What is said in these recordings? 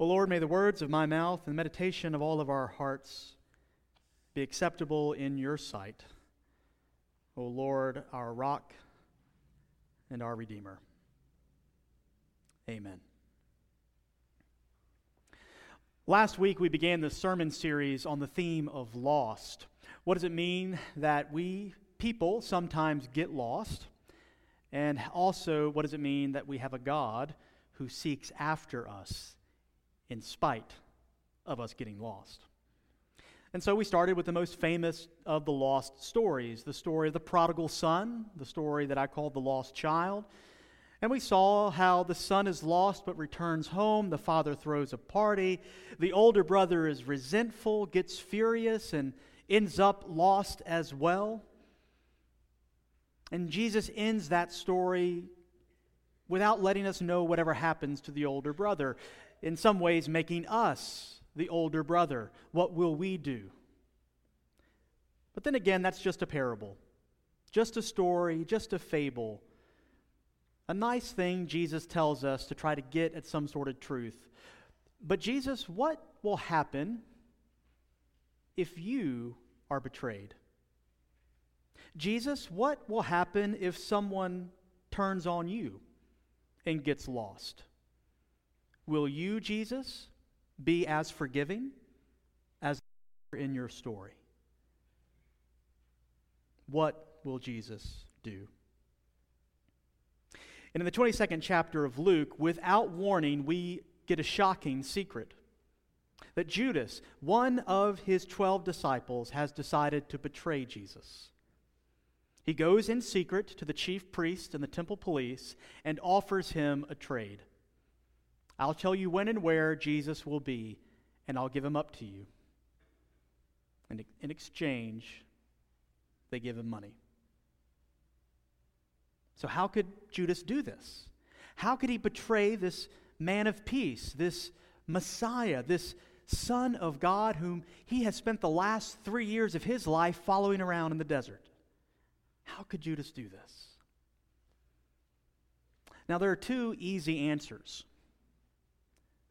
O Lord, may the words of my mouth and the meditation of all of our hearts be acceptable in your sight. O Lord, our rock and our Redeemer. Amen. Last week, we began the sermon series on the theme of lost. What does it mean that we people sometimes get lost? And also, what does it mean that we have a God who seeks after us in spite of us getting lost? And so we started with the most famous of the lost stories the story of the prodigal son, the story that I called the lost child. And we saw how the son is lost but returns home. The father throws a party. The older brother is resentful, gets furious, and ends up lost as well. And Jesus ends that story without letting us know whatever happens to the older brother, in some ways, making us the older brother. What will we do? But then again, that's just a parable, just a story, just a fable. A nice thing Jesus tells us to try to get at some sort of truth. But, Jesus, what will happen if you are betrayed? Jesus, what will happen if someone turns on you and gets lost? Will you, Jesus, be as forgiving as in your story? What will Jesus do? And in the 22nd chapter of Luke, without warning, we get a shocking secret that Judas, one of his 12 disciples, has decided to betray Jesus. He goes in secret to the chief priest and the temple police and offers him a trade. I'll tell you when and where Jesus will be, and I'll give him up to you. And in exchange, they give him money. So, how could Judas do this? How could he betray this man of peace, this Messiah, this Son of God, whom he has spent the last three years of his life following around in the desert? How could Judas do this? Now, there are two easy answers.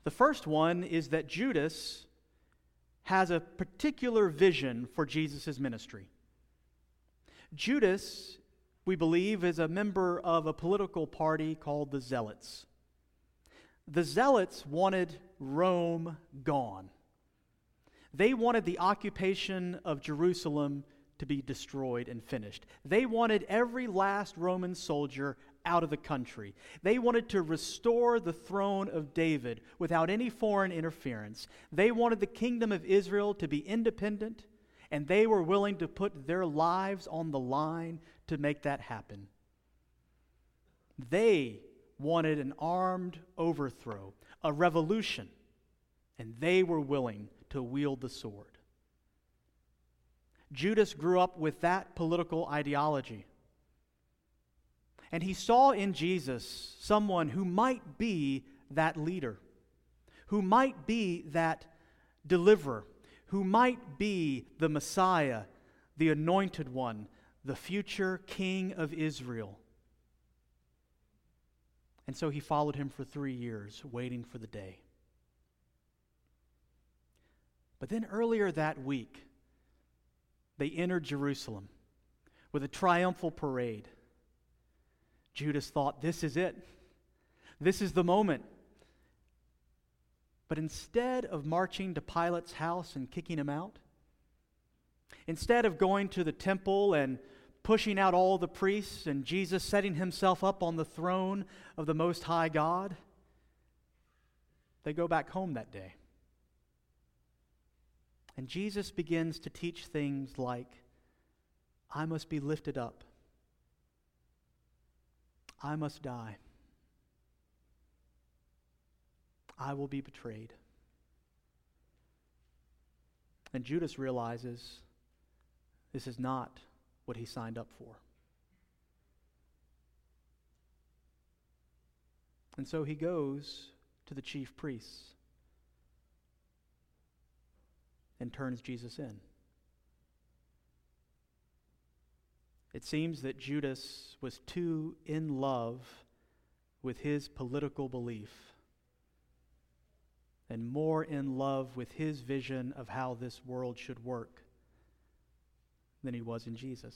The first one is that Judas has a particular vision for Jesus' ministry. Judas, we believe, is a member of a political party called the Zealots. The Zealots wanted Rome gone. They wanted the occupation of Jerusalem to be destroyed and finished. They wanted every last Roman soldier out of the country. They wanted to restore the throne of David without any foreign interference. They wanted the kingdom of Israel to be independent, and they were willing to put their lives on the line to make that happen. They wanted an armed overthrow, a revolution, and they were willing to wield the sword. Judas grew up with that political ideology. And he saw in Jesus someone who might be that leader, who might be that deliverer, who might be the Messiah, the anointed one, the future king of Israel. And so he followed him for three years, waiting for the day. But then earlier that week, they entered Jerusalem with a triumphal parade. Judas thought, this is it. This is the moment. But instead of marching to Pilate's house and kicking him out, instead of going to the temple and pushing out all the priests and Jesus setting himself up on the throne of the Most High God, they go back home that day. And Jesus begins to teach things like, I must be lifted up. I must die. I will be betrayed. And Judas realizes this is not what he signed up for. And so he goes to the chief priests and turns Jesus in. It seems that Judas was too in love with his political belief and more in love with his vision of how this world should work than he was in Jesus.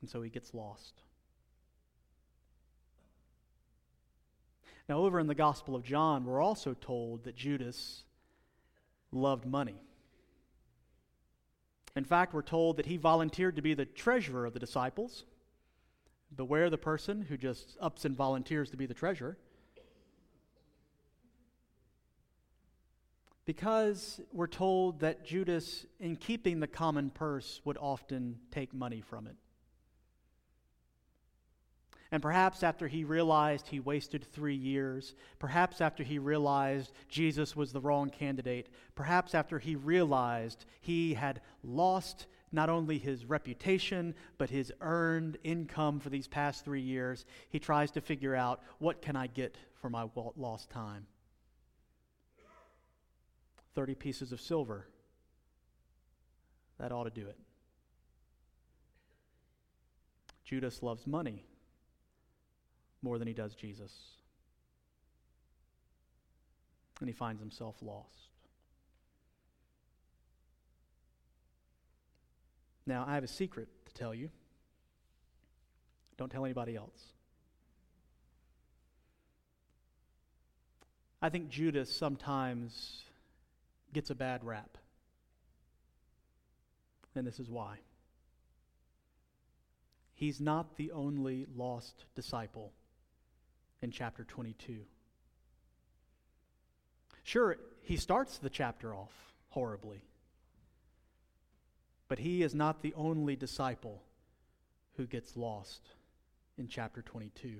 And so he gets lost. Now, over in the Gospel of John, we're also told that Judas loved money. In fact, we're told that he volunteered to be the treasurer of the disciples. Beware the person who just ups and volunteers to be the treasurer. Because we're told that Judas, in keeping the common purse, would often take money from it. And perhaps after he realized he wasted three years, perhaps after he realized Jesus was the wrong candidate, perhaps after he realized he had lost not only his reputation, but his earned income for these past three years, he tries to figure out what can I get for my lost time? 30 pieces of silver. That ought to do it. Judas loves money more than he does Jesus. And he finds himself lost. Now, I have a secret to tell you. Don't tell anybody else. I think Judas sometimes gets a bad rap. And this is why. He's not the only lost disciple in chapter 22. Sure, he starts the chapter off horribly, but he is not the only disciple who gets lost in chapter 22.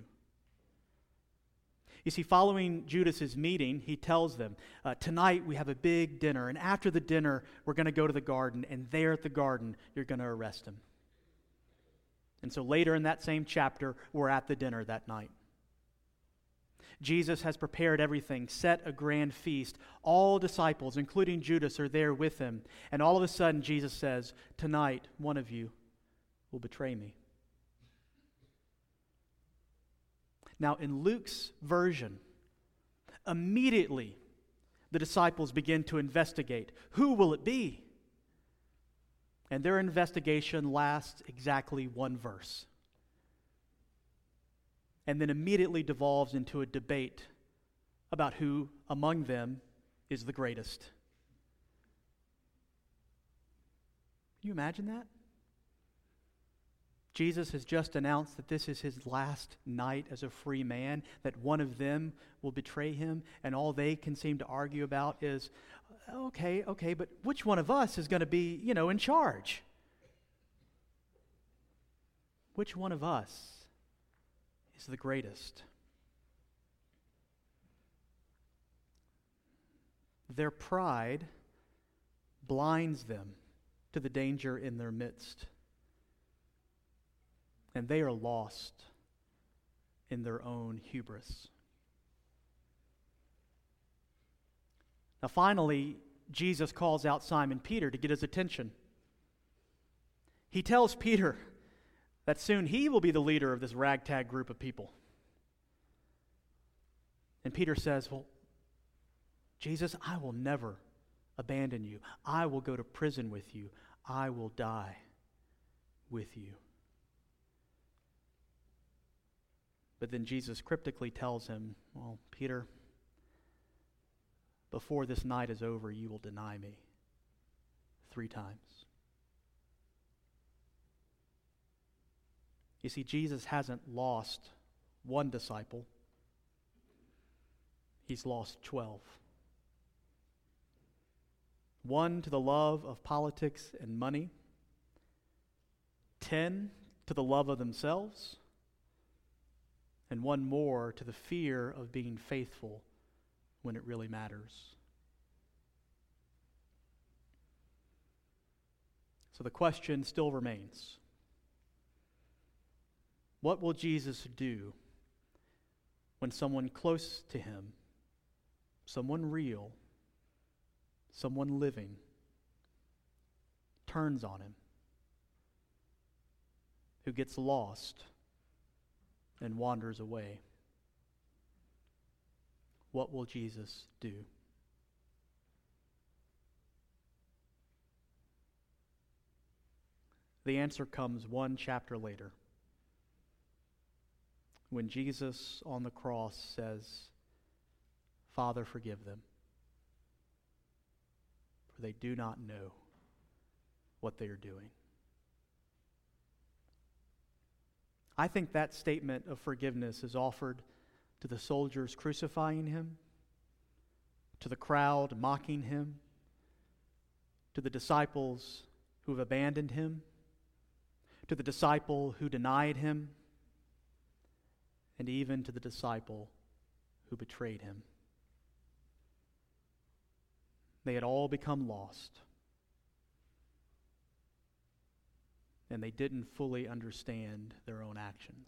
You see, following Judas's meeting, he tells them, uh, Tonight we have a big dinner, and after the dinner, we're going to go to the garden, and there at the garden, you're going to arrest him. And so later in that same chapter, we're at the dinner that night. Jesus has prepared everything, set a grand feast. All disciples, including Judas, are there with him. And all of a sudden, Jesus says, Tonight, one of you will betray me. Now, in Luke's version, immediately the disciples begin to investigate who will it be? And their investigation lasts exactly one verse. And then immediately devolves into a debate about who among them is the greatest. Can you imagine that? Jesus has just announced that this is his last night as a free man, that one of them will betray him, and all they can seem to argue about is okay, okay, but which one of us is going to be, you know, in charge? Which one of us is the greatest? Their pride blinds them to the danger in their midst and they are lost in their own hubris. Now, finally, Jesus calls out Simon Peter to get his attention. He tells Peter that soon he will be the leader of this ragtag group of people. And Peter says, Well, Jesus, I will never abandon you. I will go to prison with you. I will die with you. But then Jesus cryptically tells him, Well, Peter, before this night is over, you will deny me three times. You see, Jesus hasn't lost one disciple, he's lost 12. One to the love of politics and money, 10 to the love of themselves and one more to the fear of being faithful when it really matters. So the question still remains What will Jesus do when someone close to him, someone real, someone living, turns on him, who gets lost? and wanders away. what will Jesus do? The answer comes one chapter later when Jesus on the cross says, Father, forgive them, for they do not know what they are doing. I think that statement of forgiveness is offered to the soldiers crucifying him, to the crowd mocking him, to the disciples who have abandoned him, to the disciple who denied him, and even to the disciple who betrayed him. They had all become lost. And they didn't fully understand their own actions.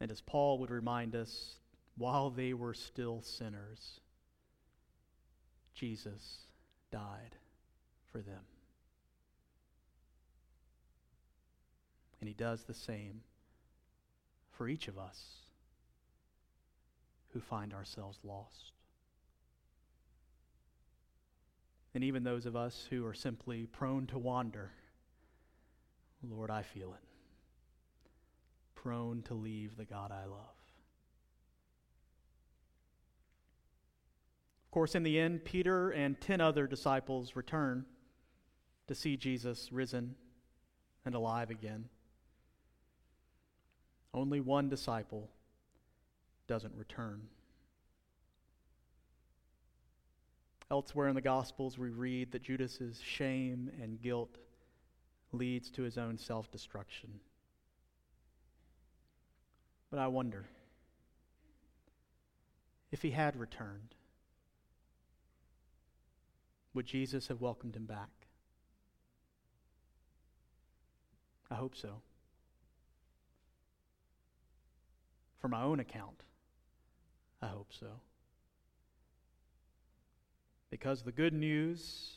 And as Paul would remind us, while they were still sinners, Jesus died for them. And he does the same for each of us who find ourselves lost. And even those of us who are simply prone to wander, Lord, I feel it. Prone to leave the God I love. Of course, in the end, Peter and ten other disciples return to see Jesus risen and alive again. Only one disciple doesn't return. Elsewhere in the Gospels, we read that Judas's shame and guilt leads to his own self destruction. But I wonder if he had returned, would Jesus have welcomed him back? I hope so. For my own account, I hope so. Because the good news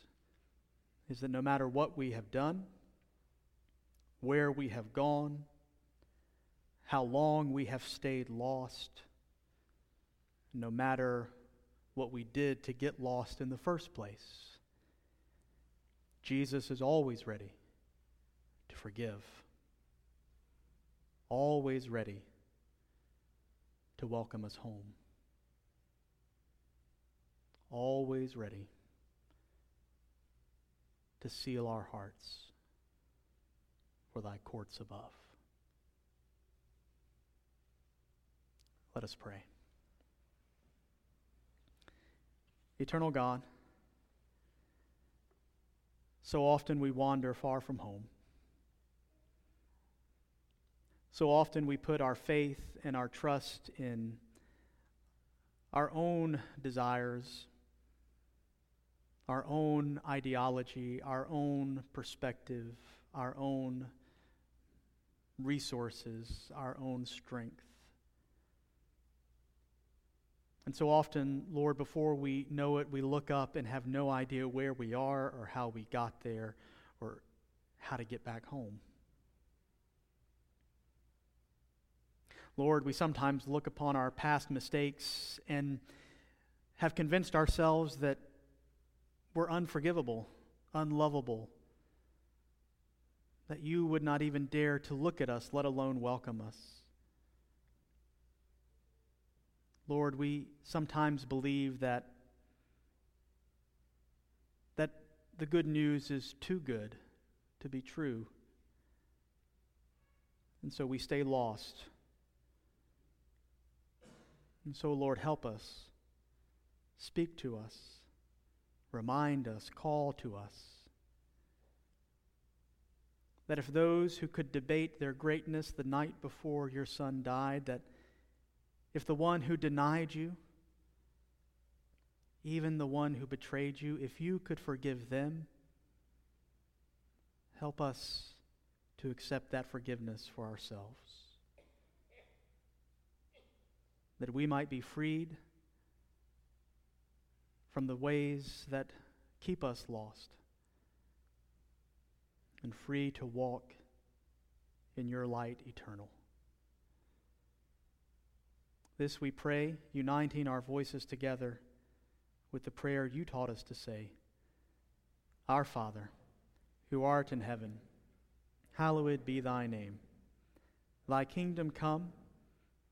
is that no matter what we have done, where we have gone, how long we have stayed lost, no matter what we did to get lost in the first place, Jesus is always ready to forgive, always ready to welcome us home. Always ready to seal our hearts for thy courts above. Let us pray. Eternal God, so often we wander far from home. So often we put our faith and our trust in our own desires, our own ideology, our own perspective, our own resources, our own strength. And so often, Lord, before we know it, we look up and have no idea where we are or how we got there or how to get back home. Lord, we sometimes look upon our past mistakes and have convinced ourselves that we're unforgivable, unlovable, that you would not even dare to look at us, let alone welcome us. Lord, we sometimes believe that that the good news is too good to be true. And so we stay lost. And so, Lord, help us. Speak to us. Remind us. Call to us. That if those who could debate their greatness the night before your son died, that if the one who denied you, even the one who betrayed you, if you could forgive them, help us to accept that forgiveness for ourselves that we might be freed from the ways that keep us lost and free to walk in your light eternal. This we pray, uniting our voices together with the prayer you taught us to say Our Father, who art in heaven, hallowed be thy name. Thy kingdom come,